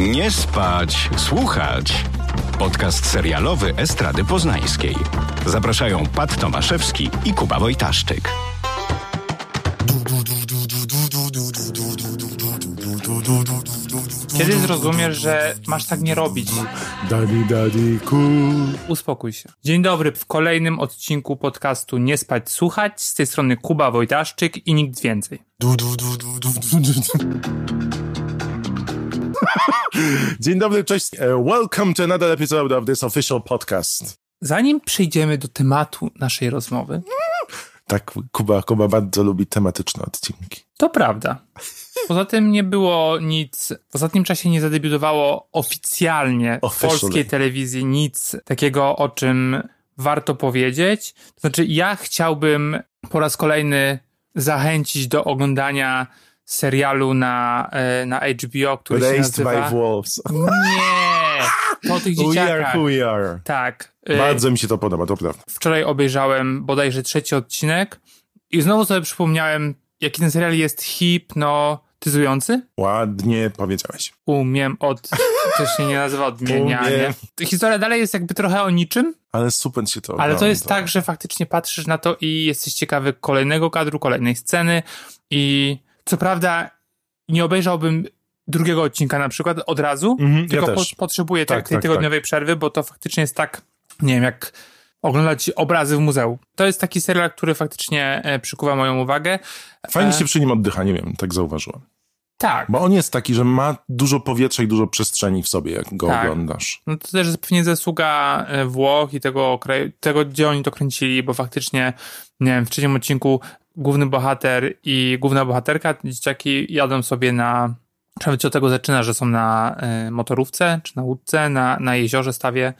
Nie spać, słuchać. Podcast serialowy Estrady Poznańskiej. Zapraszają Pat Tomaszewski i Kuba Wojtaszczyk. Kiedy zrozumiesz, że masz tak nie robić? Daddy, daddy, cool. Uspokój się. Dzień dobry, w kolejnym odcinku podcastu Nie spać, słuchać. Z tej strony Kuba Wojtaszczyk i nikt więcej. Du, du, du, Dzień dobry, cześć. Uh, Welcome to another episode of this official podcast. Zanim przejdziemy do tematu naszej rozmowy, Tak, Kuba, Kuba bardzo lubi tematyczne odcinki. to prawda. Poza tym nie było nic, w ostatnim czasie nie zadebiutowało oficjalnie w polskiej telewizji nic takiego, o czym warto powiedzieć. To znaczy, ja chciałbym po raz kolejny zachęcić do oglądania serialu na, e, na HBO, który się Raised nazywa... by Wolves. Nie! To o tych We are dzieciakach. who we are. Tak. E, Bardzo mi się to podoba, to prawda. Wczoraj obejrzałem bodajże trzeci odcinek i znowu sobie przypomniałem, jaki ten serial jest hipnotyzujący. Ładnie powiedziałeś. Umiem od... To się nie nazywa odmienianie. Historia dalej jest jakby trochę o niczym, Ale super się to ale to jest ogląda. tak, że faktycznie patrzysz na to i jesteś ciekawy kolejnego kadru, kolejnej sceny i co prawda nie obejrzałbym drugiego odcinka na przykład od razu, Mhm, ja tylko po, też. potrzebuję Tak, tak, tej tak, tygodniowej przerwy, bo to faktycznie jest tak, nie wiem, jak oglądać obrazy w muzeum. To jest taki serial, który faktycznie e, przykuwa moją uwagę. Fajnie E, się przy nim oddycha, nie wiem, tak zauważyłem. Tak. Bo on jest taki, że ma dużo powietrza i dużo przestrzeni w sobie, jak go Tak. oglądasz. No to też jest pewnie zasługa e, Włoch i tego, tego, gdzie oni to kręcili, bo faktycznie, nie wiem, w trzecim odcinku główny bohater i główna bohaterka, dzieciaki jadą sobie na, nawet od tego zaczyna, że są na e, motorówce, czy na łódce, na, na jeziorze stawie.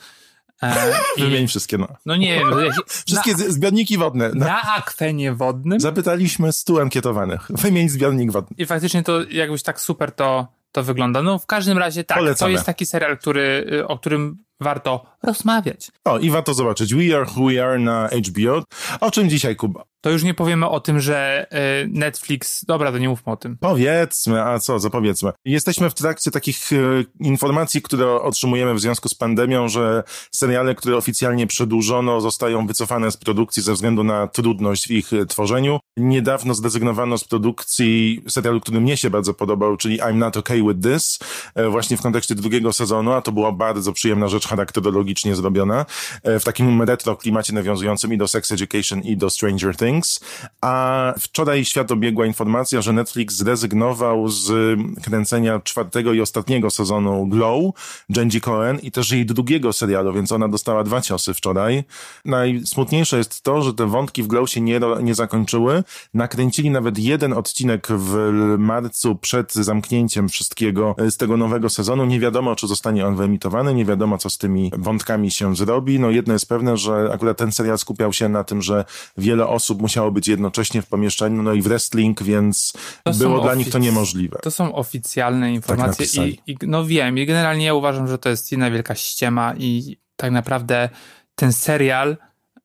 E, Wymień i, wszystkie, no. no nie wiem, Wszystkie na, zbiorniki wodne. No. na akwenie wodnym Zapytaliśmy stu ankietowanych. Wymień zbiornik wodny. i faktycznie to jakbyś tak super to, to wygląda. No w każdym razie tak, to Polecamy. jest taki serial, który, y, o którym warto rozmawiać. O, i warto zobaczyć. We Are Who We Are na HBO. O czym dzisiaj, Kuba? To już nie powiemy o tym, że y, Netflix. Dobra, to nie mówmy o tym. Powiedzmy, a co, zapowiedzmy. Jesteśmy w trakcie takich e, informacji, które otrzymujemy w związku z pandemią, że seriale, które oficjalnie przedłużono, zostają wycofane z produkcji ze względu na trudność w ich e, tworzeniu. Niedawno zdezygnowano z produkcji serialu, który mnie się bardzo podobał, czyli I'm Not Okay With This, e, właśnie w kontekście drugiego sezonu, a to była bardzo przyjemna rzecz charakterologicznie zrobiona, e, w takim retro klimacie nawiązującym i do Sex Education i do Stranger Things. A wczoraj świat obiegła informacja, że Netflix zrezygnował z kręcenia czwartego i ostatniego sezonu Glow, Jenji Cohen i też jej drugiego serialu, więc ona dostała dwa ciosy wczoraj. Najsmutniejsze jest to, że te wątki w Glow się nie, nie zakończyły. Nakręcili nawet jeden odcinek w marcu przed zamknięciem wszystkiego z tego nowego sezonu. Nie wiadomo, czy zostanie on wyemitowany, nie wiadomo, co z tymi wątkami się zrobi. No jedno jest pewne, że akurat ten serial skupiał się na tym, że wiele osób musiało być jednocześnie w pomieszczeniu, no i w wrestling, więc To było dla nich to niemożliwe. To są oficjalne informacje Tak i, i no wiem, i generalnie ja uważam, że to jest jedna wielka ściema i tak naprawdę ten serial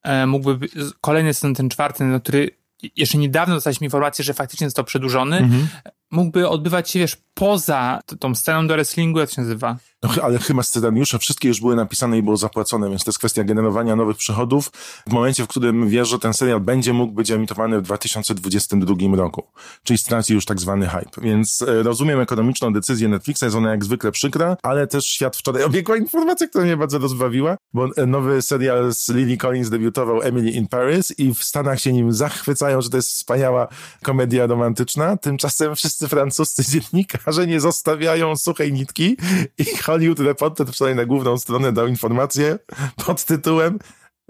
e, mógłby być, kolejny sezon, ten czwarty, no, który jeszcze niedawno dostaliśmy informację, że faktycznie został przedłużony, Mhm. mógłby odbywać się, wiesz, poza tą sceną do wrestlingu, jak się nazywa? No, ale chyba scenariusze wszystkie już były napisane i było zapłacone, więc to jest kwestia generowania nowych przychodów w momencie, w którym wiesz, że ten serial będzie mógł być emitowany w 2022 roku, czyli straci już tak zwany hype. Więc e, rozumiem ekonomiczną decyzję Netflixa, jest ona jak zwykle przykra, ale też świat wczoraj obiegła informacja, która mnie bardzo rozbawiła, bo e, nowy serial z Lily Collins debiutował Emily in Paris i w Stanach się nim zachwycają, że to jest wspaniała komedia romantyczna. Tymczasem wszyscy francuscy dziennikarze nie zostawiają suchej nitki i Hollywood Reporter wczoraj na główną stronę dał informację pod tytułem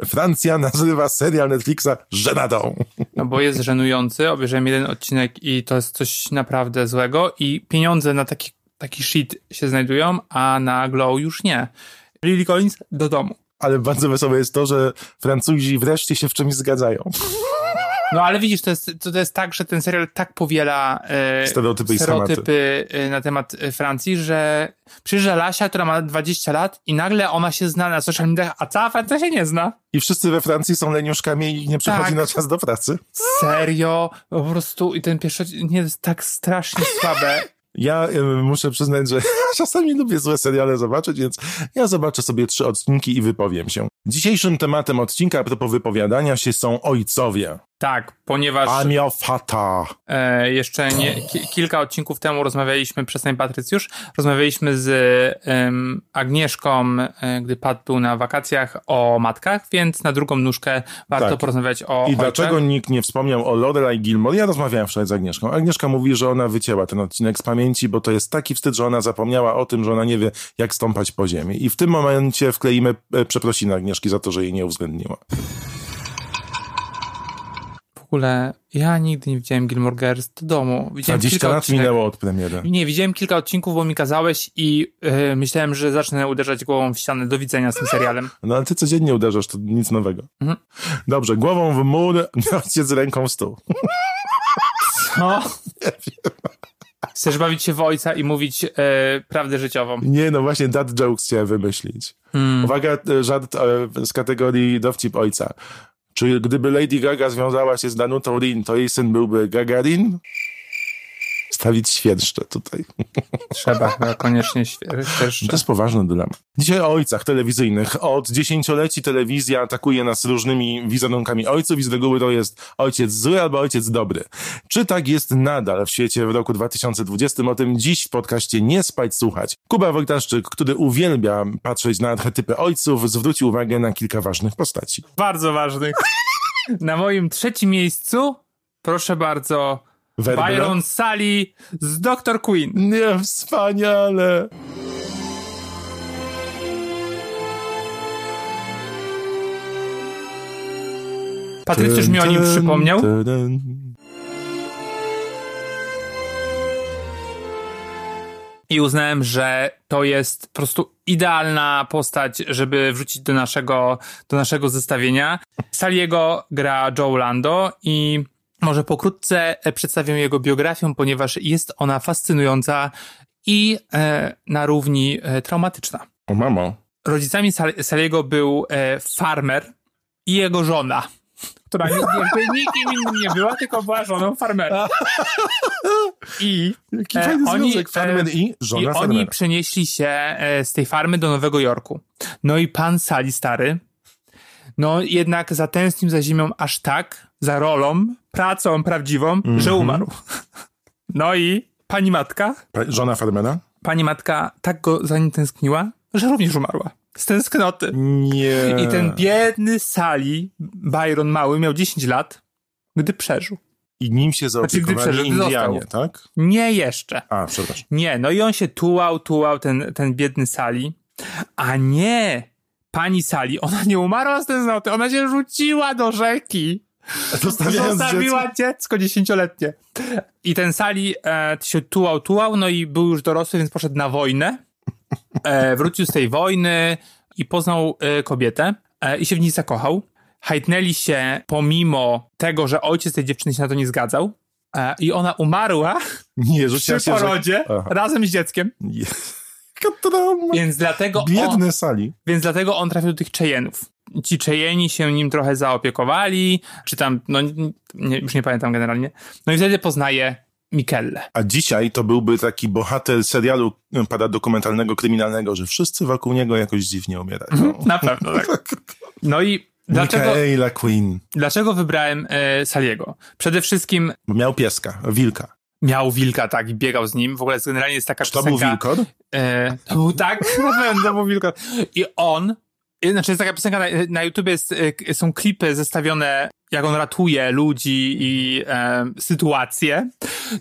Francja nazywa serial Netflixa żenadą. No bo jest żenujący, obejrzałem jeden odcinek i to jest coś naprawdę złego i pieniądze na taki, taki shit się znajdują, a na Glow już nie. Lily Collins do domu. Ale bardzo wesołe jest to, że Francuzi wreszcie się w czymś zgadzają. No ale widzisz, to jest, to, to jest tak, że ten serial tak powiela e, Stereotypy stereotypy e, na temat e, Francji, że przyjeżdża Lasia, która ma 20 lat i nagle ona się zna na social mediach, a cała Francja się nie zna. I wszyscy we Francji są leniuszkami i nie przychodzi Tak. na czas do pracy. Serio, po prostu i ten pierwszy nie jest tak strasznie słabe. Ja y, muszę przyznać, że czasami lubię złe seriale zobaczyć, więc ja zobaczę sobie trzy odcinki i wypowiem się. Dzisiejszym tematem odcinka a propos wypowiadania się są ojcowie. Tak, ponieważ Amio Fata. e, jeszcze nie, ki, kilka odcinków temu rozmawialiśmy, przestań Patrycjusz, rozmawialiśmy z em, Agnieszką, e, gdy Pat był na wakacjach, o matkach, więc na drugą nóżkę warto Tak. porozmawiać o I ojcach. dlaczego nikt nie wspomniał o Lorelai Gilmore? Ja rozmawiałem wczoraj z Agnieszką. Agnieszka mówi, że ona wycięła ten odcinek z pamięci, bo to jest taki wstyd, że ona zapomniała o tym, że ona nie wie, jak stąpać po ziemi. I w tym momencie wkleimy e, przeprosiny Agnieszki za to, że jej nie uwzględniła. Ogóle ja nigdy nie widziałem Gilmore Girls do domu. Widziałem 20 kilka lat odcinek- minęło od premiery. Nie, widziałem kilka odcinków, bo mi kazałeś i e, myślałem, że zacznę uderzać głową w ścianę. Do widzenia z tym serialem. No ale ty codziennie uderzasz, to nic nowego. Mhm. Dobrze, głową w mur, ojciec ręką w stół. Co? Chcesz bawić się w ojca i mówić e, prawdę życiową. Nie, no właśnie dad jokes chciałem wymyślić. Hmm. Uwaga, e, żart z kategorii dowcip ojca. Czy gdyby Lady Gaga związała się z Danutą Rin, to jej syn byłby Gagarin? Stawić świerszcze tutaj. Trzeba chyba koniecznie świe- świerszcze. To jest poważny dylemat. Dzisiaj o ojcach telewizyjnych. Od dziesięcioleci telewizja atakuje nas różnymi wizerunkami ojców i z reguły to jest ojciec zły albo ojciec dobry. Czy tak jest nadal w świecie w roku 2020? O tym dziś w podcaście Nie spać, słuchać. Kuba Wojtaszczyk, który uwielbia patrzeć na archetypy ojców, zwrócił uwagę na kilka ważnych postaci. Bardzo ważnych. Na moim trzecim miejscu, proszę bardzo, Werbla? Byron Sally z Dr. Queen. Nie, wspaniale! Patrycjusz mi o nim przypomniał. i uznałem, że to jest po prostu idealna postać, żeby wrzucić do naszego, do naszego zestawienia. Saliego gra Joe Lando i może pokrótce przedstawię jego biografię, ponieważ jest ona fascynująca i e, na równi e, traumatyczna. O mamo. Rodzicami Sal- Saliego był e, farmer i jego żona, która jakby nikim innym nie była, tylko była żoną farmera. I Jaki E, fajny oni, związek, farmer e, i żona I oni farmera. przenieśli się e, z tej farmy do Nowego Jorku. No i pan Sali stary, no jednak zatęsknił za ziemią aż tak, za rolą, pracą prawdziwą, Mhm. że umarł. No i pani matka, Pa- Żona farmera? pani matka tak go za nim tęskniła, że również umarła. Z tęsknoty. Nie. I ten biedny Sali, Byron mały, miał 10 lat, gdy przeżył. I nim się Znaczy, zaopiekowali przeżył, gdy Indianie, został. tak? Nie jeszcze. A, przepraszam. Nie, no i on się tułał, tułał, ten, ten biedny Sali. A nie, pani Sali, ona nie umarła z tęsknoty, ona się rzuciła do rzeki. Zostawiając Zostawiła dziecko. dziecko dziesięcioletnie. I ten Sali e, się tułał, tułał, no i był już dorosły, więc poszedł na wojnę. E, wrócił z tej wojny i poznał e, kobietę e, i się w niej zakochał. Hajtnęli się pomimo tego, że ojciec tej dziewczyny się na to nie zgadzał. E, I ona umarła Nie, przy się, że... porodzie Aha. razem z dzieckiem. Nie. Więc dlatego, on, Biedny Sali. więc dlatego on trafił do tych Cheyenne'ów. Ci Cheyeni się nim trochę zaopiekowali, czy tam, no nie, już nie pamiętam generalnie. No i wtedy poznaje Mikelle. A dzisiaj to byłby taki bohater serialu e, paradokumentalnego, kryminalnego, że wszyscy wokół niego jakoś dziwnie umierają. Na pewno, tak. No i dlaczego, Michaela Queen. dlaczego wybrałem e, Saliego? Przede wszystkim Bo miał pieska, wilka. miał wilka, tak, i biegał z nim. W ogóle generalnie jest taka Czy to był piosenka... wilkor? E, to był tak, na pewno był wilko. I on, znaczy jest taka piosenka, na, na YouTube jest, e, k- są klipy zestawione, jak on ratuje ludzi i e, sytuacje,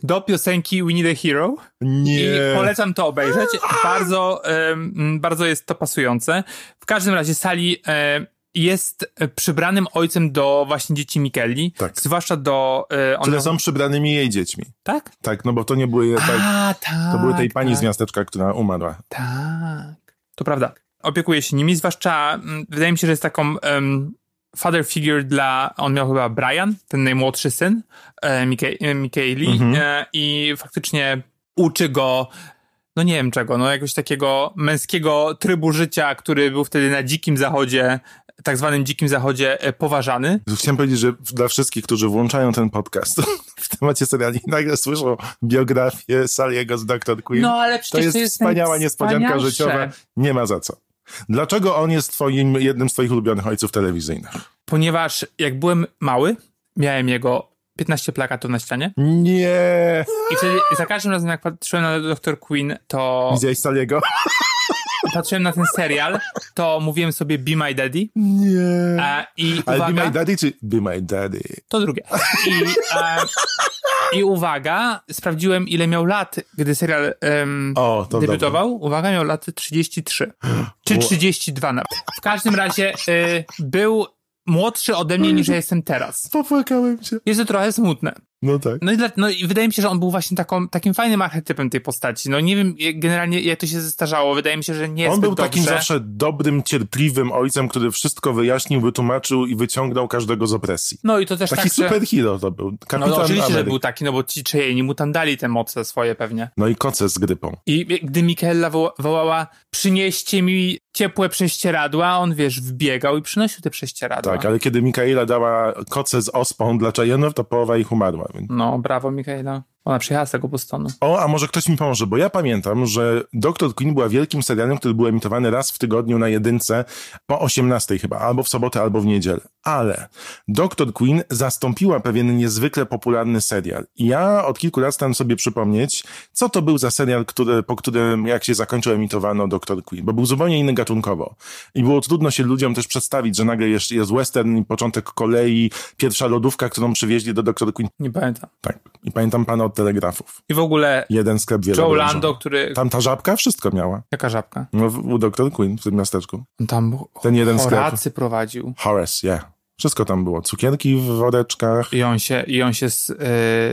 do piosenki We Need a Hero. Nie. I polecam to obejrzeć. Bardzo, em, bardzo jest to pasujące. W każdym razie Sali e, jest przybranym ojcem do właśnie dzieci Mikelli. Tak. Zwłaszcza do... E, Które one- są przybranymi jej dziećmi. Tak? Tak, no bo to nie były... Tak, A, tak. to były tej pani tak. z miasteczka, która umarła. Tak. To prawda. Opiekuje się nimi, zwłaszcza mm, wydaje mi się, że jest taką um, father figure dla, on miał chyba Brian, ten najmłodszy syn e, Mika- e, Mikaeli Mhm. e, i faktycznie uczy go no nie wiem czego, no jakiegoś takiego męskiego trybu życia, który był wtedy na dzikim zachodzie tak zwanym dzikim zachodzie e, poważany. Chciałem powiedzieć, że dla wszystkich, którzy włączają ten podcast w temacie seriali nagle słyszą biografię Saliego z Dr. Queen. No ale przecież to jest, to jest wspaniała niespodzianka życiowa. Nie ma za co. Dlaczego on jest twoim, jednym z twoich ulubionych ojców telewizyjnych? Ponieważ jak byłem mały, miałem jego 15 plakatów na ścianie. Nie. I wtedy za każdym razem, jak patrzyłem na Dr. Queen, to. Widziałeś Saliego? Patrzyłem na ten serial, to mówiłem sobie Be My Daddy. Nie. A, i Ale uwaga, Be My Daddy czy Be My Daddy? To drugie. I, a, I uwaga, sprawdziłem ile miał lat, gdy serial um, O, to debiutował. Uwaga, miał lat 33. Czy 32 nawet. W każdym razie y, był młodszy ode mnie niż ja jestem teraz. Popłakałem się. Jest to trochę smutne. No tak. No i, dla, no i wydaje mi się, że on był właśnie taką, takim fajnym archetypem tej postaci. No nie wiem generalnie jak to się zestarzało. Wydaje mi się, że nie On był takim dobrze. zawsze dobrym, cierpliwym ojcem, który wszystko wyjaśnił, wytłumaczył i wyciągnął każdego z opresji. No i to też Taki tak, że... superhero to był. No, Kapitan no oczywiście, że Ameryk. był taki, no bo ci czyjeni mu tam dali te moce swoje pewnie. No i koce z grypą. I gdy Michaela woła, wołała, przynieście mi ciepłe prześcieradła, on wiesz, wbiegał i przynosił te prześcieradła. Tak, ale kiedy Mikaela dała koce z ospą dla Cheyenne'ów, to połowa ich umarła. No, brawo Michaela. Ona przyjechała z tego Bostonu. O, a może ktoś mi pomoże, bo ja pamiętam, że Dr. Queen była wielkim serialem, który był emitowany raz w tygodniu na jedynce po 18 chyba, albo w sobotę, albo w niedzielę. Ale Dr. Queen zastąpiła pewien niezwykle popularny serial. I ja od kilku lat staram sobie przypomnieć, co to był za serial, który, po którym jak się zakończył emitowano Dr. Queen, bo był zupełnie inny gatunkowo. I było trudno się ludziom też przedstawić, że nagle jest, jest western i początek kolei, pierwsza lodówka, którą przywieźli do Dr. Queen. Nie pamiętam. Tak. I pamiętam pana od telegrafów. I w ogóle Jeden sklep Joe. Lando, który... Tam ta żabka wszystko miała. Jaka żabka? No, u Dr. Queen w tym miasteczku. Tam Ten jeden sklep. Horacy prowadził. Horace, yeah. Wszystko tam było. Cukierki w woreczkach. I on się, i on się z, y,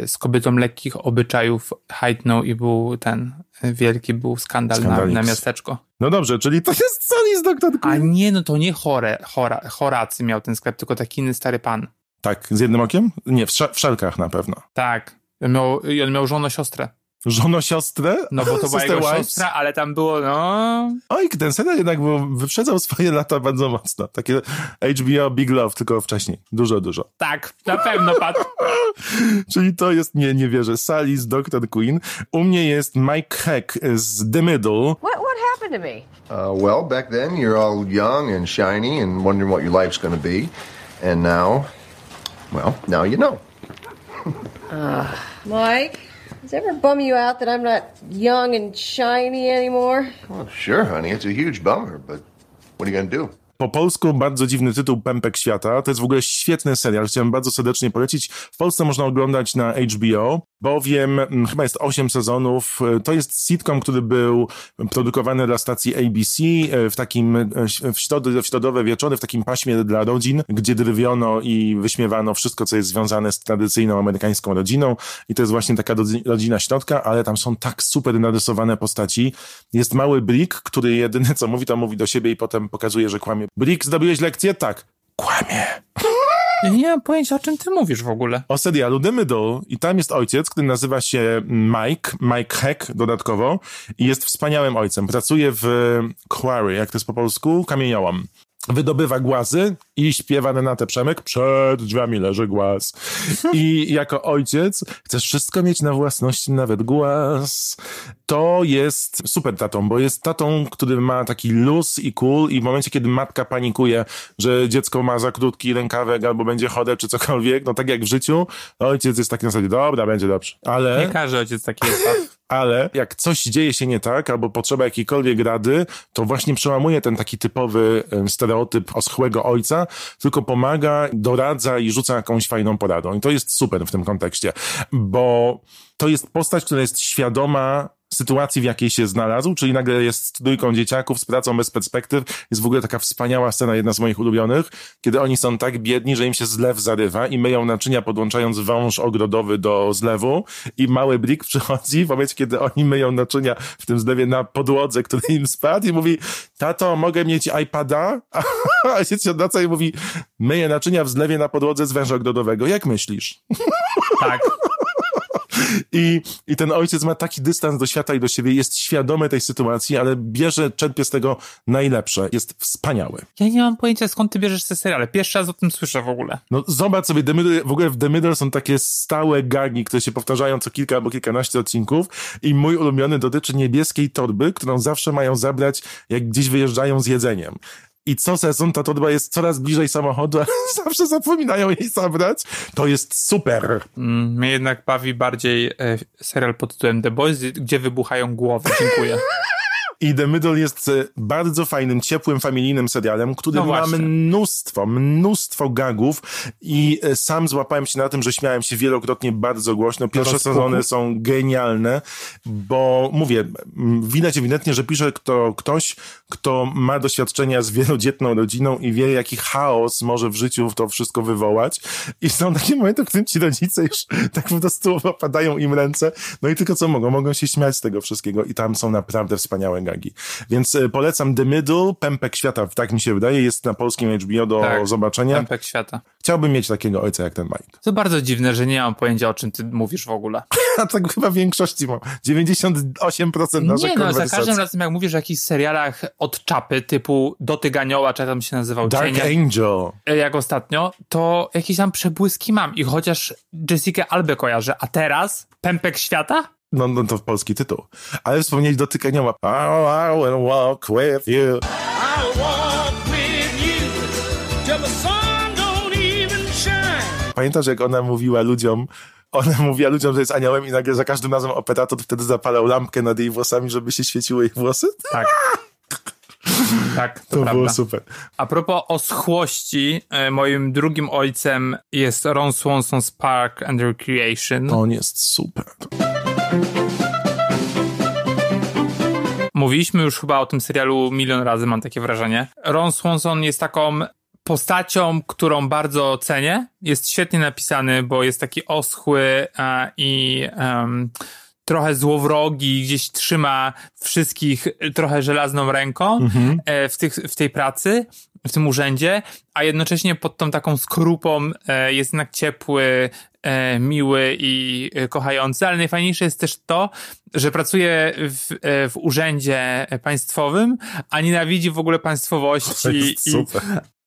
z kobietą lekkich obyczajów hajtnął i był ten y, wielki był skandal na, na miasteczko. No dobrze, czyli to jest z Dr. A Queen. nie, no to nie chore, chora, Horacy miał ten sklep, tylko taki inny stary pan. Tak, z jednym okiem? Nie, w, w szelkach na pewno. Tak. On miał, I on miał żonę siostrę. Żono siostrę? No bo to była jego Wives? siostra, ale tam było, no... Oj, ten serial jednak był, wyprzedzał swoje lata bardzo mocno. Takie HBO Big Love, tylko wcześniej. Dużo, dużo. Tak, na pewno, Pat. Czyli to jest, nie, nie wierzę, Sally z Dr. Queen. U mnie jest Mike Heck z The Middle. What what happened to me? Uh, well, back then you're all young and shiny and wondering what your life's going to be. And now, well, now you know. Mike, does it ever bum you out that I'm not young and shiny anymore? Well, sure, honey, it's a huge bummer, but what are you to do? Po polsku bardzo dziwny tytuł Pępek Świata. To jest w ogóle świetny serial. Chciałem bardzo serdecznie polecić. W Polsce można oglądać na HBO, bowiem mm, chyba jest 8 sezonów. To jest sitcom, który był produkowany dla stacji ABC e, w takim e, w, środy, w środowe wieczory, w takim paśmie dla rodzin, gdzie drwiono i wyśmiewano wszystko, co jest związane z tradycyjną amerykańską rodziną. I to jest właśnie taka rodzi- rodzina środka, ale tam są tak super narysowane postaci. Jest mały Brick, który jedyne co mówi, to mówi do siebie i potem pokazuje, że kłamie. Brick, zdobyłeś lekcję? Tak. Kłamie. Ja nie mam pojęcia, o czym ty mówisz w ogóle. O serialu The Middle i tam jest ojciec, który nazywa się Mike, Mike Heck dodatkowo i jest wspaniałym ojcem. Pracuje w quarry, jak to jest po polsku, kamieniołom. Wydobywa głazy i śpiewa Renatę Przemyk, przed drzwiami leży głaz. I jako ojciec chcesz wszystko mieć na własności, nawet głaz. To jest super tatą, bo jest tatą, który ma taki luz i cool i w momencie, kiedy matka panikuje, że dziecko ma za krótki rękawek albo będzie chore czy cokolwiek, no tak jak w życiu, ojciec jest taki na zasadzie, dobra, będzie dobrze. Ale Nie każdy ojciec taki jest. Ale jak coś dzieje się nie tak, albo potrzeba jakiejkolwiek rady, to właśnie przełamuje ten taki typowy stereotyp oschłego ojca, tylko pomaga, doradza i rzuca jakąś fajną poradą. I to jest super w tym kontekście, bo to jest postać, która jest świadoma sytuacji, w jakiej się znalazł, czyli nagle jest trójką dzieciaków, z pracą bez perspektyw. Jest w ogóle taka wspaniała scena, jedna z moich ulubionych, kiedy oni są tak biedni, że im się zlew zarywa i myją naczynia podłączając wąż ogrodowy do zlewu i mały Brick przychodzi w momencie, kiedy oni myją naczynia w tym zlewie na podłodze, który im spadł i mówi, tato, mogę mieć iPada? A ojciec się odwraca i mówi, myję naczynia w zlewie na podłodze z węża ogrodowego. Jak myślisz? Tak. I, I ten ojciec ma taki dystans do świata i do siebie, jest świadomy tej sytuacji, ale bierze, czerpie z tego najlepsze. Jest wspaniały. Ja nie mam pojęcia, skąd ty bierzesz te seriale. Pierwszy raz o tym słyszę w ogóle. No zobacz sobie, The Middle, w ogóle w The Middle są takie stałe gagi, które się powtarzają co kilka albo kilkanaście odcinków i mój ulubiony dotyczy niebieskiej torby, którą zawsze mają zabrać, jak gdzieś wyjeżdżają z jedzeniem. I co sezon ta torba jest coraz bliżej samochodu, ale zawsze zapominają jej zabrać. To jest super. Mm, mnie jednak bawi bardziej e, serial pod tytułem The Boys, gdzie wybuchają głowy. Dziękuję. I The Middle jest e, bardzo fajnym, ciepłym, familijnym serialem, który No ma mnóstwo, mnóstwo gagów i e, sam złapałem się na tym, że śmiałem się wielokrotnie bardzo głośno. Pierwsze sezony są genialne, bo mówię, widać ewidentnie, że pisze kto, ktoś, kto ma doświadczenia z wielodzietną rodziną i wie, jaki chaos może w życiu to wszystko wywołać. I są takie momenty, w którym ci rodzice już tak po prostu opadają im ręce, no i tylko co mogą, mogą się śmiać z tego wszystkiego i tam są naprawdę wspaniałe gagi. Więc e, polecam The Middle, Pępek Świata, tak mi się wydaje, jest na polskim HBO do Tak, zobaczenia. Pępek świata. Chciałbym mieć takiego ojca jak ten Mike. To bardzo dziwne, że nie mam pojęcia, o czym ty mówisz w ogóle. A tak chyba w większości mam. 98% naszych Nie no, za każdym razem jak mówisz o jakichś serialach od czapy, typu Dotyk Anioła, czy jak tam się nazywał, Dark Cienie, Angel. e, jak ostatnio, to jakieś tam przebłyski mam. I chociaż Jessica Albe kojarzę, a teraz Pępek Świata? No, no to polski tytuł. Ale wspomnieć dotykania Oh, I will walk with you. I'll walk with you till the sun don't even shine. Pamiętasz, jak ona mówiła ludziom, ona mówiła ludziom, że jest aniołem i nagle za każdym razem operator wtedy zapalał lampkę nad jej włosami, żeby się świeciły jej włosy? Tak. Tak, to, To było super. A propos oschłości, e, moim drugim ojcem jest Ron Swanson's Park and Recreation. On jest super. Mówiliśmy już chyba o tym serialu milion razy, mam takie wrażenie. Ron Swanson jest taką postacią, którą bardzo cenię. Jest świetnie napisany, bo jest taki oschły a, i em, trochę złowrogi, gdzieś trzyma wszystkich trochę żelazną ręką e, w, tych, w tej pracy, w tym urzędzie, a jednocześnie pod tą taką skorupą e, jest jednak ciepły, e, miły i e, kochający, ale najfajniejsze jest też to, że pracuje w, e, w urzędzie państwowym, a nienawidzi w ogóle państwowości. i,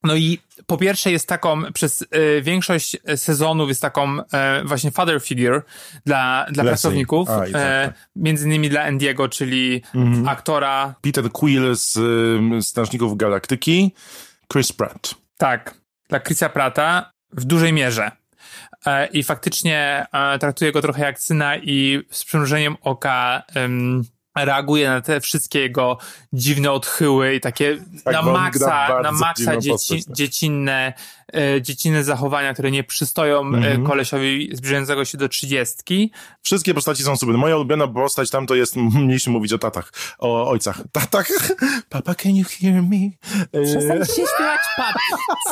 no i po pierwsze jest taką, przez e, większość sezonów jest taką e, właśnie father figure dla, dla pracowników, A, i tak, e, tak. między innymi dla Andiego, czyli aktora, Peter Quill z y, Strażników Galaktyki, Chris Pratt. tak, dla Chrisa Prata w dużej mierze. E, I faktycznie e, traktuje go trochę jak syna i z przymrużeniem oka reaguje na te wszystkie jego dziwne odchyły i takie Tak, na maksa, na maksa dzieci, tak. dziecinne, e, dziecinne zachowania, które nie przystoją Mhm. e, kolesiowi zbliżającego się do trzydziestki. Wszystkie postaci są super. Moja ulubiona postać tam to jest, mniejszy mówić o tatach, o ojcach. Tatach. Papa, can you hear me? Przestań E, się śpiewać, pat!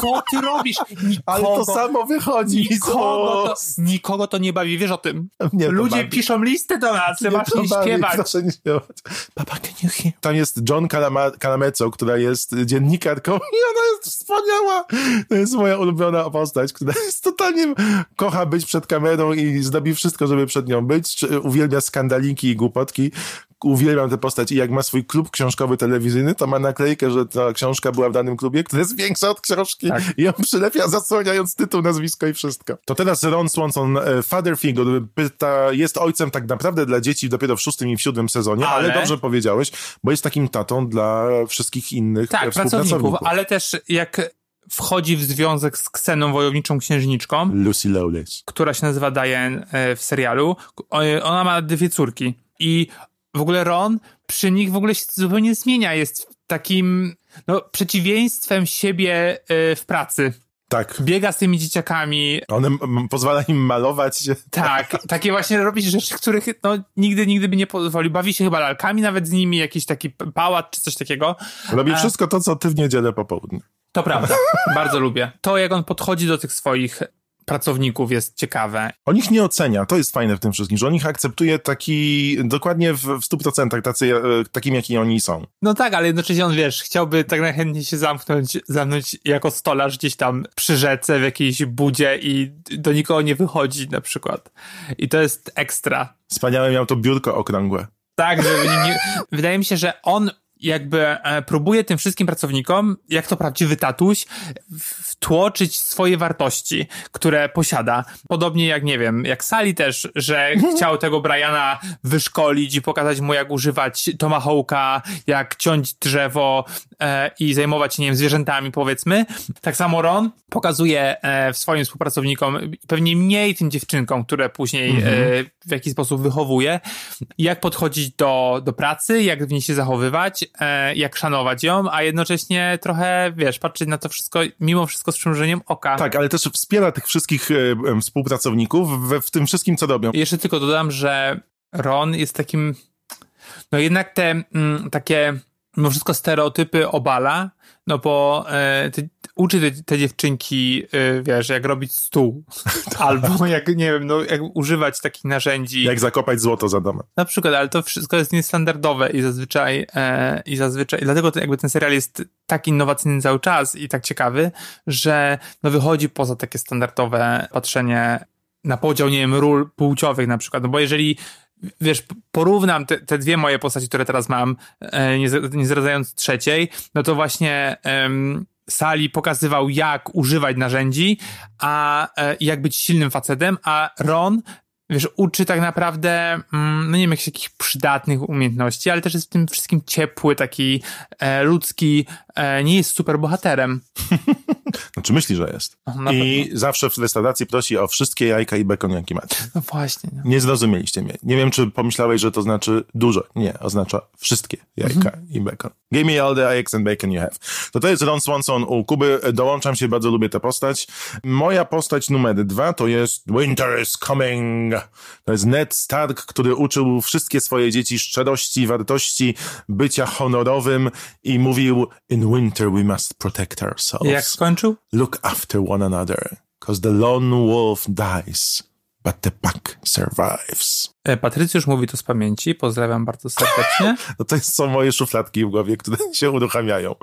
Co ty robisz? Nikogo, ale to samo wychodzi. nikogo, to, nikogo to nie bawi, wiesz o tym. Mnie Ludzie bawi. piszą listy do nas, że masz nie śpiewać. Proszę nie śpiewać. Papa, can you hear? Tam jest John Calama Calameco, która jest dziennikarką i ona jest wspaniała. To jest moja ulubiona postać, która jest totalnie kocha być przed kamerą i zrobi wszystko, żeby przed nią być. Uwielbia skandaliki i głupotki. Uwielbiam tę postać i jak ma swój klub książkowy telewizyjny, to ma naklejkę, że ta książka była w danym klubie, która jest większa od książki Tak. i ją przylepia zasłaniając tytuł, nazwisko i wszystko. To teraz Ron Swanson, e, father figure, pyta, jest ojcem tak naprawdę dla dzieci dopiero w szóstym i w siódmym sezonie, ale, Ale- dobrze powiedziałeś, bo jest takim tatą dla wszystkich innych e, Tak, pracowników, współpracowników. ale też jak wchodzi w związek z Kseną Wojowniczą Księżniczką, Lucy Lawless. która się nazywa Diane e, w serialu, o- ona ma dwie córki i w ogóle Ron przy nich w ogóle się zupełnie zmienia, jest takim no, przeciwieństwem siebie e, w pracy. Tak. Biega z tymi dzieciakami, On m- pozwala im malować. Tak, takie właśnie robić rzeczy, których no, nigdy, nigdy by nie pozwolił. Bawi się chyba lalkami nawet z nimi, jakiś taki p- pałac czy coś takiego. Robi A- wszystko to, co ty w niedzielę po południu. To prawda, bardzo lubię. To, jak on podchodzi do tych swoich pracowników jest ciekawe. On ich nie ocenia, to jest fajne w tym wszystkim, że on ich akceptuje taki dokładnie w, w 100% tacy, e, takim, jaki oni są. No tak, ale jednocześnie on, wiesz, chciałby tak najchętniej się zamknąć, zamknąć jako stolarz gdzieś tam przy rzece w jakiejś budzie i do nikogo nie wychodzi na przykład. I to jest ekstra. Wspaniałe miał to biurko okrągłe. Tak, że nie, nie, wydaje mi się, że on jakby e, próbuje tym wszystkim pracownikom, jak to prawdziwy tatuś, wtłoczyć swoje wartości, które posiada. Podobnie jak, nie wiem, jak Sally też, że chciał tego Briana wyszkolić i pokazać mu, jak używać tomahawka, jak ciąć drzewo i zajmować się, nie wiem, zwierzętami, powiedzmy. Tak samo Ron pokazuje e, swoim współpracownikom, pewnie mniej tym dziewczynkom, które później e, w jakiś sposób wychowuje, jak podchodzić do, do pracy, jak w niej się zachowywać, e, jak szanować ją, a jednocześnie trochę, wiesz, patrzeć na to wszystko, mimo wszystko z przymrużeniem oka. Tak, ale też wspiera tych wszystkich e, współpracowników we, w tym wszystkim, co robią. Jeszcze tylko dodam, że Ron jest takim, no jednak te mm, takie, mimo wszystko stereotypy obala, no bo e, te, uczy te, te dziewczynki, e, wiesz, jak robić stół, albo jak, nie wiem, no jak używać takich narzędzi. Jak zakopać złoto za domem. Na przykład, ale to wszystko jest niestandardowe i zazwyczaj, e, i zazwyczaj, i dlatego to, jakby ten serial jest tak innowacyjny cały czas i tak ciekawy, że no wychodzi poza takie standardowe patrzenie na podział, nie wiem, ról płciowych na przykład, no bo jeżeli wiesz, porównam te, te dwie moje postaci, które teraz mam, e, nie, nie zdradzając trzeciej, no to właśnie em, Sali pokazywał, jak używać narzędzi, a e, jak być silnym facetem, a Ron wiesz, uczy tak naprawdę, mm, no nie wiem, jakichś przydatnych umiejętności, ale też jest w tym wszystkim ciepły, taki e, ludzki, nie jest super bohaterem. Znaczy myśli, że jest. na I zawsze w restauracji prosi o wszystkie jajka i bekon, jaki macie. No właśnie. No. Nie zrozumieliście mnie. Nie wiem, czy pomyślałeś, że to znaczy dużo. Nie, oznacza wszystkie jajka i bekon. Give me all the eggs and bacon you have. To to jest Ron Swanson u Kuby. Dołączam się, bardzo lubię tę postać. Moja postać numer dwa to jest Winter is coming. To jest Ned Stark, który uczył wszystkie swoje dzieci szczerości, wartości, bycia honorowym i mówił In winter we must protect ourselves. Jak skończył? Look after one another, cause the lone wolf dies, but the pack survives. E, Patrycjusz mówi to z pamięci, pozdrawiam bardzo serdecznie. No to są moje szufladki w głowie, które się uruchamiają.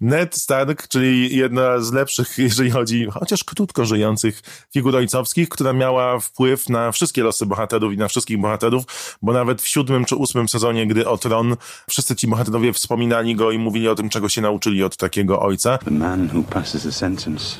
Ned Stark, czyli jedna z lepszych, jeżeli chodzi, chociaż krótko żyjących figur ojcowskich, która miała wpływ na wszystkie losy bohaterów i na wszystkich bohaterów, bo nawet w siódmym czy ósmym sezonie Gry o Tron wszyscy ci bohaterowie wspominali go i mówili o tym, czego się nauczyli od takiego ojca. The man who passes a sentence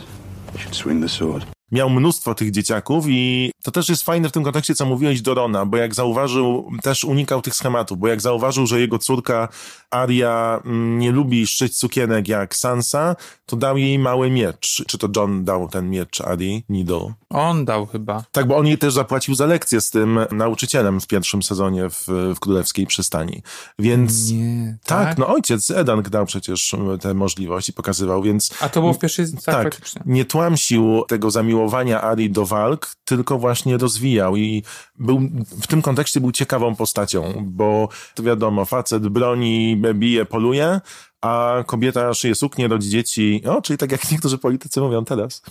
should swing the sword. Miał mnóstwo tych dzieciaków i to też jest fajne w tym kontekście, co mówiłeś do Rona, bo jak zauważył, też unikał tych schematów, bo jak zauważył, że jego córka Aria mm, nie lubi szczyć cukienek jak Sansa, to dał jej mały miecz. Czy to John dał ten miecz Arii? Needle. On dał chyba. Tak, bo on jej też zapłacił za lekcję z tym nauczycielem w pierwszym sezonie w, w Królewskiej Przystani. Więc... Nie, Tak, tak? no ojciec Edank dał przecież te możliwości, pokazywał, więc... A to było w pierwszej, tak, Tak, nie tłamsił tego zamiłowania Ari do walk, tylko właśnie rozwijał i był, w tym kontekście był ciekawą postacią, bo to wiadomo, facet broni, bije, poluje, a kobieta szyje suknię, rodzi dzieci, o, czyli tak jak niektórzy politycy mówią teraz.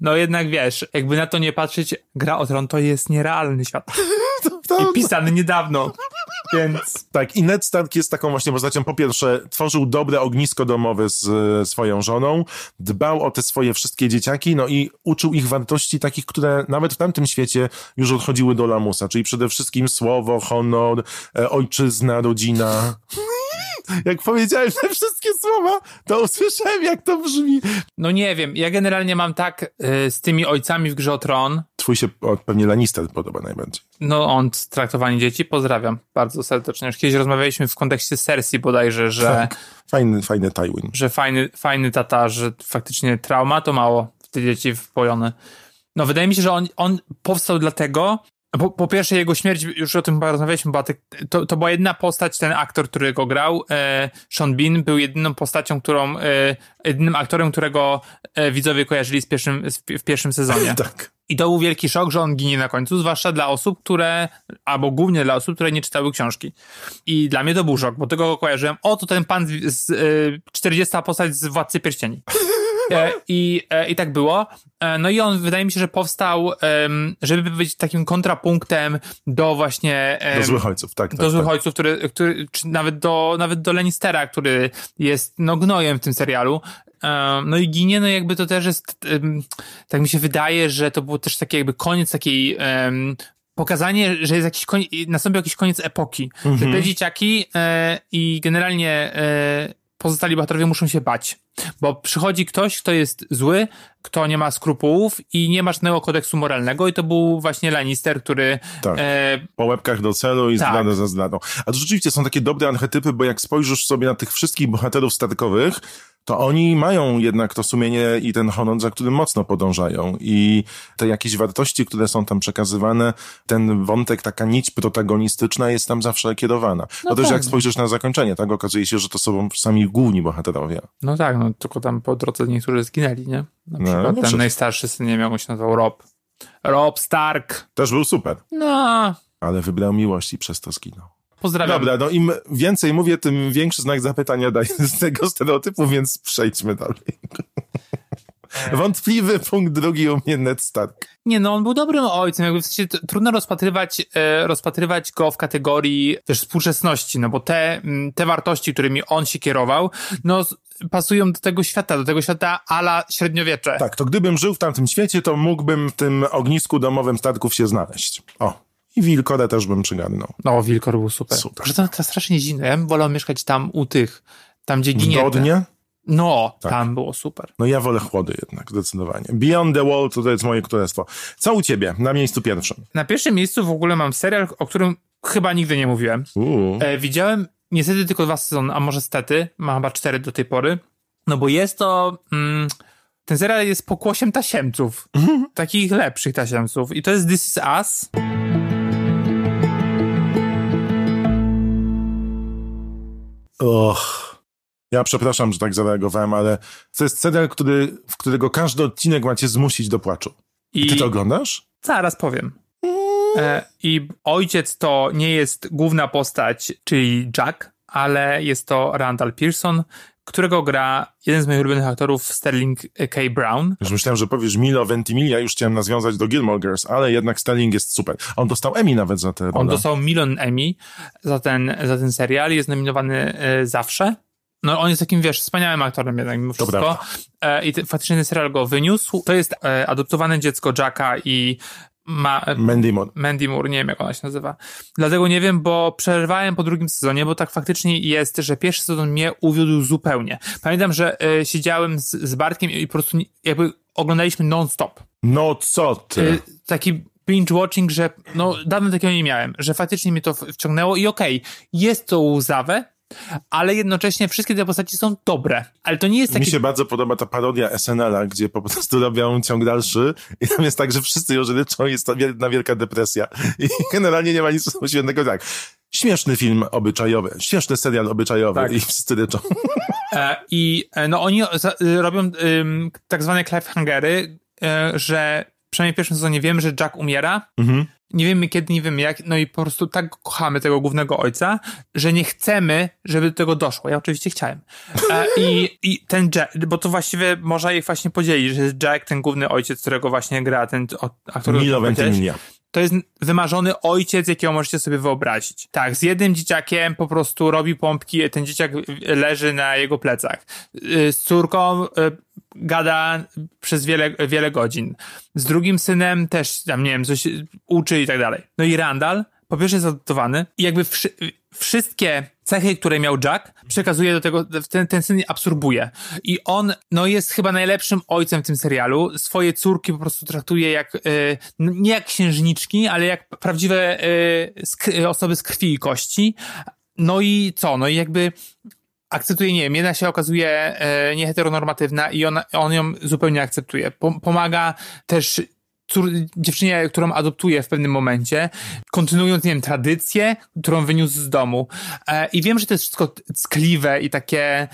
No jednak wiesz, jakby na to nie patrzeć, gra o tron to jest nierealny świat. I pisany niedawno. Więc Tak, i Ned Stark jest taką właśnie postacią, po pierwsze, tworzył dobre ognisko domowe z e, swoją żoną, dbał o te swoje wszystkie dzieciaki, no i uczył ich wartości takich, które nawet w tamtym świecie już odchodziły do lamusa, czyli przede wszystkim słowo, honor, e, ojczyzna, rodzina. Jak powiedziałem te wszystkie słowa, to usłyszałem, jak to brzmi. no nie wiem, ja generalnie mam tak y, z tymi ojcami w grze o tron, Twój się pewnie Lannister podoba najbardziej. no on traktowanie dzieci, pozdrawiam bardzo serdecznie. Już kiedyś rozmawialiśmy w kontekście Cersei bodajże, że, Tak. Fajny, fajny Tywin. że fajny, fajny tata, że faktycznie trauma to mało w te dzieci wpojone. No wydaje mi się, że on, on powstał dlatego, po, po pierwsze jego śmierć, już o tym rozmawialiśmy, była tak, to, to była jedna postać, ten aktor, który go grał, e, Sean Bean, był jedyną postacią, którą, e, jedynym aktorem, którego e, widzowie kojarzyli z pierwszym, z, w pierwszym sezonie. Tak. I to był wielki szok, że on ginie na końcu, zwłaszcza dla osób, które, albo głównie dla osób, które nie czytały książki. I dla mnie to był szok, bo tego go kojarzyłem. O, to ten pan z, y, 40 postać z Władcy Pierścieni. E, I, e, I tak było. E, no i on, wydaje mi się, że powstał, żeby być takim kontrapunktem do właśnie... Do złych ojców, tak. tak do złych tak. ojców, który, który, czy nawet do, nawet do Lannistera, który jest no gnojem w tym serialu. Um, no i ginie, no jakby to też jest, tak mi się wydaje, że to był też taki jakby koniec takiej, pokazanie, że jest jakiś koniec, nastąpił jakiś koniec epoki. Mhm. Że te dzieciaki e, i generalnie e, pozostali bohaterowie muszą się bać. Bo przychodzi ktoś, kto jest zły, kto nie ma skrupułów i nie ma żadnego kodeksu moralnego i to był właśnie Lannister, który Tak. e, Po łebkach do celu i Tak. zdradę za zdradą. A to rzeczywiście są takie dobre archetypy, bo jak spojrzysz sobie na tych wszystkich bohaterów statkowych, to oni mają jednak to sumienie i ten honor, za którym mocno podążają. I te jakieś wartości, które są tam przekazywane, ten wątek, taka nić protagonistyczna jest tam zawsze kierowana. No, No też tak. jak spojrzysz na zakończenie, tak okazuje się, że to są sami główni bohaterowie. No tak, no tylko tam po drodze niektórzy zginęli, nie? Na No, przykład no ten przecież- najstarszy syn, nie wiem jak on się nazywał, Rob. Rob Stark. Też był super, No, ale wybrał miłość i przez to zginął. Pozdrawiam. Dobra, no im więcej mówię, tym większy znak zapytania daję z tego stereotypu, więc przejdźmy dalej. Wątpliwy punkt drugi u mnie Ned Stark. Nie, no on był dobrym ojcem, jakby w sensie trudno rozpatrywać, e, rozpatrywać go w kategorii też współczesności, no bo te, te wartości, którymi on się kierował, no pasują do tego świata, do tego świata ala średniowiecze. Tak, to gdybym żył w tamtym świecie, to mógłbym w tym ognisku domowym Starków się znaleźć. O, i Wilkorę też bym przygarnął. No, Wilkor był super. Super. Że to, to strasznie zimno. Ja bym wolał mieszkać tam u tych, tam gdzie ginie. te- Godnie? No, Tak. tam było super. No ja wolę chłody jednak, zdecydowanie. Beyond the Wall to, to jest moje królestwo. Co u ciebie na miejscu pierwszym? Na pierwszym miejscu w ogóle mam serial, o którym chyba nigdy nie mówiłem. E, widziałem niestety tylko dwa sezony, a może stety, ma chyba cztery do tej pory. No bo jest to. Mm, ten serial jest pokłosiem tasiemców. Takich lepszych tasiemców. I to jest This Is Us. Och. Ja przepraszam, że tak zareagowałem, ale to jest serial, który, w którego każdy odcinek macie zmusić do płaczu. I Ty to oglądasz? zaraz powiem. E, I ojciec to nie jest główna postać, czyli Jack, ale jest to Randall Pearson, którego gra jeden z moich ulubionych aktorów, Sterling K. Brown. Już myślałem, że powiesz Milo Ventimiglia, już chciałem nawiązać do Gilmore Girls, ale jednak Sterling jest super. On dostał Emmy nawet za tę rolę. On dostał milion Emmy za ten, za ten serial, jest nominowany e, zawsze. No on jest takim, wiesz, wspaniałym aktorem jednak mimo To wszystko. E, I te, faktycznie ten serial go wyniósł. To jest e, adoptowane dziecko Jacka i ma, Mandy Moore. Mandy Moore, nie wiem jak ona się nazywa. Dlatego nie wiem, bo przerwałem po drugim sezonie, bo tak faktycznie jest, że pierwszy sezon mnie uwiódł zupełnie. Pamiętam, że e, siedziałem z, z Bartkiem i po prostu jakby oglądaliśmy non-stop. No co ty? Y, taki binge watching, że no dawno takiego nie miałem, że faktycznie mnie to wciągnęło i okej, jest to łzawe, ale jednocześnie wszystkie te postaci są dobre. Ale to nie jest Mi taki... się bardzo podoba ta parodia SNL-a, gdzie po prostu robią ciąg dalszy i tam jest tak, że wszyscy już ryczą, jest jedna wielka depresja. I generalnie nie ma nic świetnego tak. Śmieszny film obyczajowy, śmieszny serial obyczajowy Tak. i wszyscy ryczą. E, I e, no oni y, robią tak zwane cliffhangery, e, że przynajmniej w pierwszym sezonie wiemy, że Jack umiera. Mhm. Nie wiemy kiedy, nie wiemy jak, no i po prostu tak kochamy tego głównego ojca, że nie chcemy, żeby do tego doszło. Ja oczywiście chciałem. E, I, I ten Jack, bo to właściwie można ich właśnie podzielić, że jest Jack, ten główny ojciec, którego właśnie gra ten aktor. Milo. Ventimiglia. To jest wymarzony ojciec, jakiego możecie sobie wyobrazić. Tak, z jednym dzieciakiem po prostu robi pompki, ten dzieciak leży na jego plecach. Y, Z córką y, gada przez wiele, wiele godzin. Z drugim synem też tam, nie wiem, coś uczy i tak dalej. No i Randall, po pierwsze jest adoptowany i jakby wszystkie cechy, które miał Jack, przekazuje do tego, ten, ten syn je absorbuje. I on, no jest chyba najlepszym ojcem w tym serialu. Swoje córki po prostu traktuje jak, y, nie jak księżniczki, ale jak prawdziwe y, sk- osoby z krwi i kości. No i co? No i jakby akceptuje, nie wiem, jedna się okazuje e, nieheteronormatywna i ona, on ją zupełnie akceptuje. Pom- pomaga też cór, dziewczynie, którą adoptuje w pewnym momencie, kontynuując, nie wiem, tradycję, którą wyniósł z domu. E, I wiem, że to jest wszystko ckliwe i takie,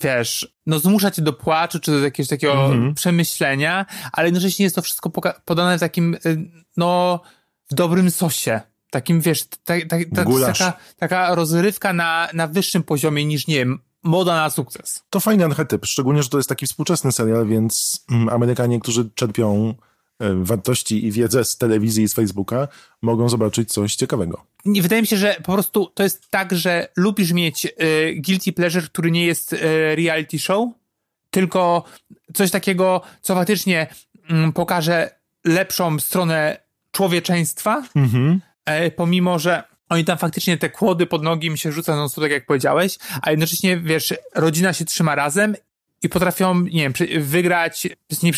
wiesz, no zmusza cię do płaczu, czy do jakiegoś takiego przemyślenia, ale jednocześnie jest to wszystko podane w takim, y, no, w dobrym sosie. Takim, wiesz, ta, ta, ta, taka, taka rozrywka na, na wyższym poziomie niż, nie wiem, moda na sukces. To fajny archetyp, szczególnie, że to jest taki współczesny serial, więc mm, Amerykanie, którzy czerpią wartości i wiedzę z telewizji i z Facebooka, mogą zobaczyć coś ciekawego. Wydaje mi się, że po prostu to jest tak, że lubisz mieć y, guilty pleasure, który nie jest y, reality show, tylko coś takiego, co faktycznie mm, pokaże lepszą stronę człowieczeństwa, e, pomimo, że oni tam faktycznie te kłody pod nogi mi się rzucają non tak jak powiedziałeś, a jednocześnie, wiesz, rodzina się trzyma razem i potrafią, nie wiem, wygrać z, nie,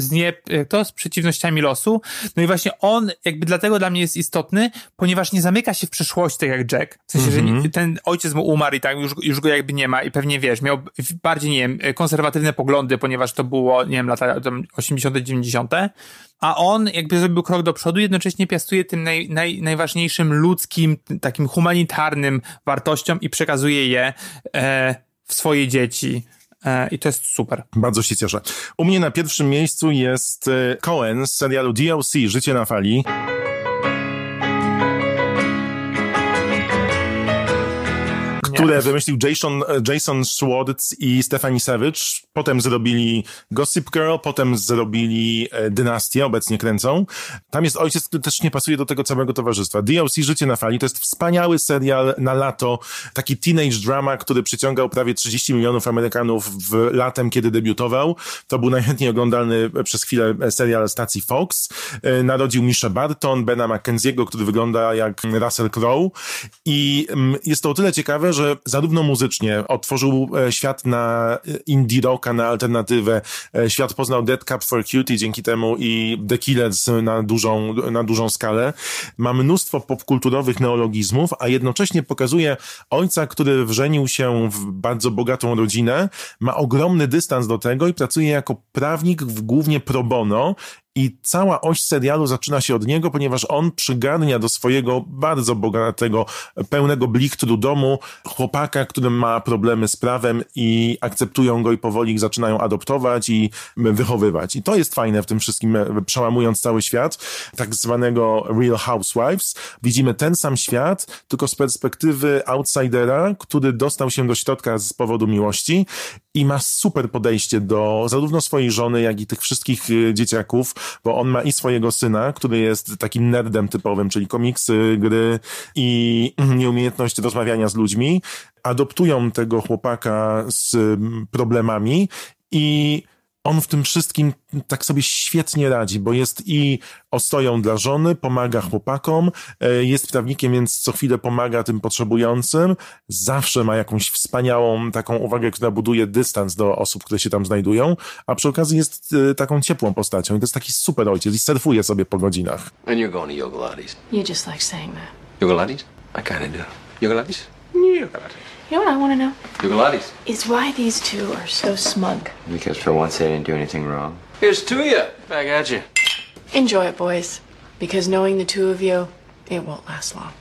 z, nie, to, z przeciwnościami losu. No i właśnie on jakby dlatego dla mnie jest istotny, ponieważ nie zamyka się w przeszłości, tak jak Jack. W sensie, że nie, ten ojciec mu umarł i tak już, już go jakby nie ma i pewnie wiesz, miał bardziej, nie wiem, konserwatywne poglądy, ponieważ to było, nie wiem, lata tam 80., 90., a on jakby zrobił krok do przodu, jednocześnie piastuje tym naj, naj, najważniejszym ludzkim, takim humanitarnym wartościom i przekazuje je e, w swoje dzieci. E, I to jest super. Bardzo się cieszę. U mnie na pierwszym miejscu jest e, Cohen z serialu DLC Życie na fali. Które wymyślił Jason, Jason Schwartz i Stephanie Savage. Potem zrobili Gossip Girl, potem zrobili e, Dynastię, obecnie kręcą. Tam jest ojciec, który też nie pasuje do tego całego towarzystwa. DLC Życie na fali to jest wspaniały serial na lato, taki teenage drama, który przyciągał prawie 30 milionów Amerykanów w latem, kiedy debiutował. To był najchętniej oglądany przez chwilę serial stacji Fox. E, Narodził Misha Barton, Bena McKenzie'ego, który wygląda jak Russell Crowe i mm, jest to o tyle ciekawe, że zarówno muzycznie otworzył e, świat na e, indie rocka, na alternatywę, e, świat poznał Dead Cup for Cutie dzięki temu i The Killers na dużą, na dużą skalę. Ma mnóstwo popkulturowych neologizmów, a jednocześnie pokazuje ojca, który wrzenił się w bardzo bogatą rodzinę, ma ogromny dystans do tego i pracuje jako prawnik w głównie pro bono i cała oś serialu zaczyna się od niego, ponieważ on przygarnia do swojego bardzo bogatego, pełnego blichtru domu chłopaka, który ma problemy z prawem i akceptują go i powoli ich zaczynają adoptować i wychowywać. I to jest fajne w tym wszystkim, przełamując cały świat tak zwanego Real Housewives. Widzimy ten sam świat, tylko z perspektywy outsidera, który dostał się do środka z powodu miłości i ma super podejście do zarówno swojej żony, jak i tych wszystkich e, dzieciaków, bo on ma i swojego syna, który jest takim nerdem typowym, czyli komiksy, gry i nieumiejętność rozmawiania z ludźmi. Adoptują tego chłopaka z problemami i on w tym wszystkim tak sobie świetnie radzi, bo jest i ostoją dla żony, pomaga chłopakom, e, jest prawnikiem, więc co chwilę pomaga tym potrzebującym, zawsze ma jakąś wspaniałą taką uwagę, która buduje dystans do osób, które się tam znajdują, a przy okazji jest e, taką ciepłą postacią i to jest taki super ojciec i surfuje sobie po godzinach. And you're going to yoga Lattes. You just like saying that. Yoga Lattes? I kinda do. Yoga Lattes? Yeah, yoga Lattes. You know what I want to know? Yoga Lattes. Is why these two are so smug. Because for once they didn't do anything wrong. Here's two of you. Back at you. Enjoy it, boys. Because knowing the two of you, it won't last long.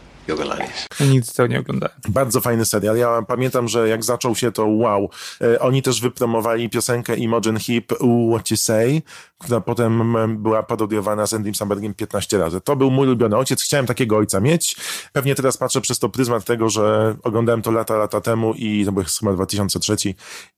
Nigdy tego nie oglądałem. Bardzo fajny serial. Ja pamiętam, że jak zaczął się to wow. E, Oni też wypromowali piosenkę Imogen Ooh, What You Say, która potem em, była parodiowana z Andym Sambergiem 15 razy. To był mój ulubiony ojciec. Chciałem takiego ojca mieć. Pewnie teraz patrzę przez to pryzmat tego, że oglądałem to lata, lata temu i to był chyba 2003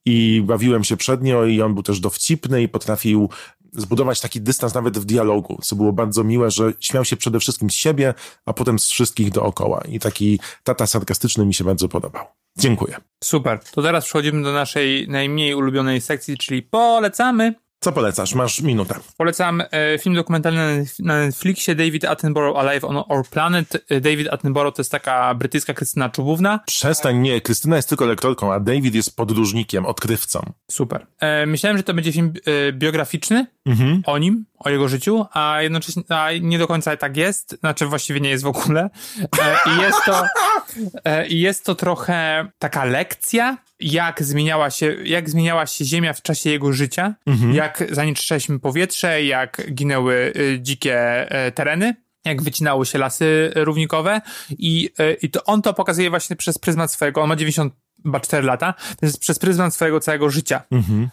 i bawiłem się przednio i on był też dowcipny i potrafił zbudować taki dystans nawet w dialogu, co było bardzo miłe, że śmiał się przede wszystkim z siebie, a potem z wszystkich dookoła. I taki tata sarkastyczny mi się bardzo podobał. Dziękuję. Super. To teraz przechodzimy do naszej najmniej ulubionej sekcji, czyli polecamy. Co polecasz? Masz minutę. Polecam e, film dokumentalny na Netflixie David Attenborough Alive on Our Planet. E, David Attenborough to jest taka brytyjska Krystyna Czubówna. Przestań, nie. Krystyna jest tylko lektorką, a David jest podróżnikiem, odkrywcą. Super. E, myślałem, że to będzie film e, biograficzny Mhm. o nim, o jego życiu, a jednocześnie a nie do końca tak jest, znaczy właściwie nie jest w ogóle. E, I jest to, e, jest to trochę taka lekcja, jak zmieniała się, jak zmieniała się Ziemia w czasie jego życia, jak zanieczyszczaliśmy powietrze, jak ginęły y, dzikie e, tereny. Jak wycinały się lasy równikowe i, i to on to pokazuje właśnie przez pryzmat swojego, on ma 94 lata, to jest przez pryzmat swojego całego życia.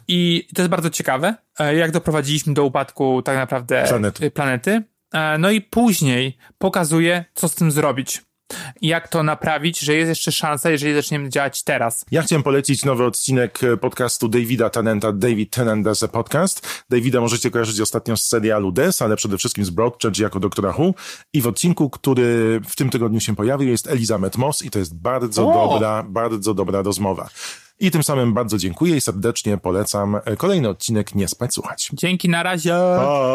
I to jest bardzo ciekawe, e, jak doprowadziliśmy do upadku tak naprawdę Planety. planety. E, No i później pokazuje, co z tym zrobić. Jak to naprawić, że jest jeszcze szansa, jeżeli zaczniemy działać teraz. Ja chciałem polecić nowy odcinek e, podcastu Davida Tennanta, David Tennant Does a Podcast. Davida możecie kojarzyć ostatnio z serialu Des, ale przede wszystkim z Broadchurch jako doktora Who. I w odcinku, który w tym tygodniu się pojawił, jest Elizabeth Moss i to jest bardzo O! dobra, bardzo dobra rozmowa. I tym samym bardzo dziękuję i serdecznie polecam e, kolejny odcinek Nie Spać Słuchać. Dzięki, na razie. Pa!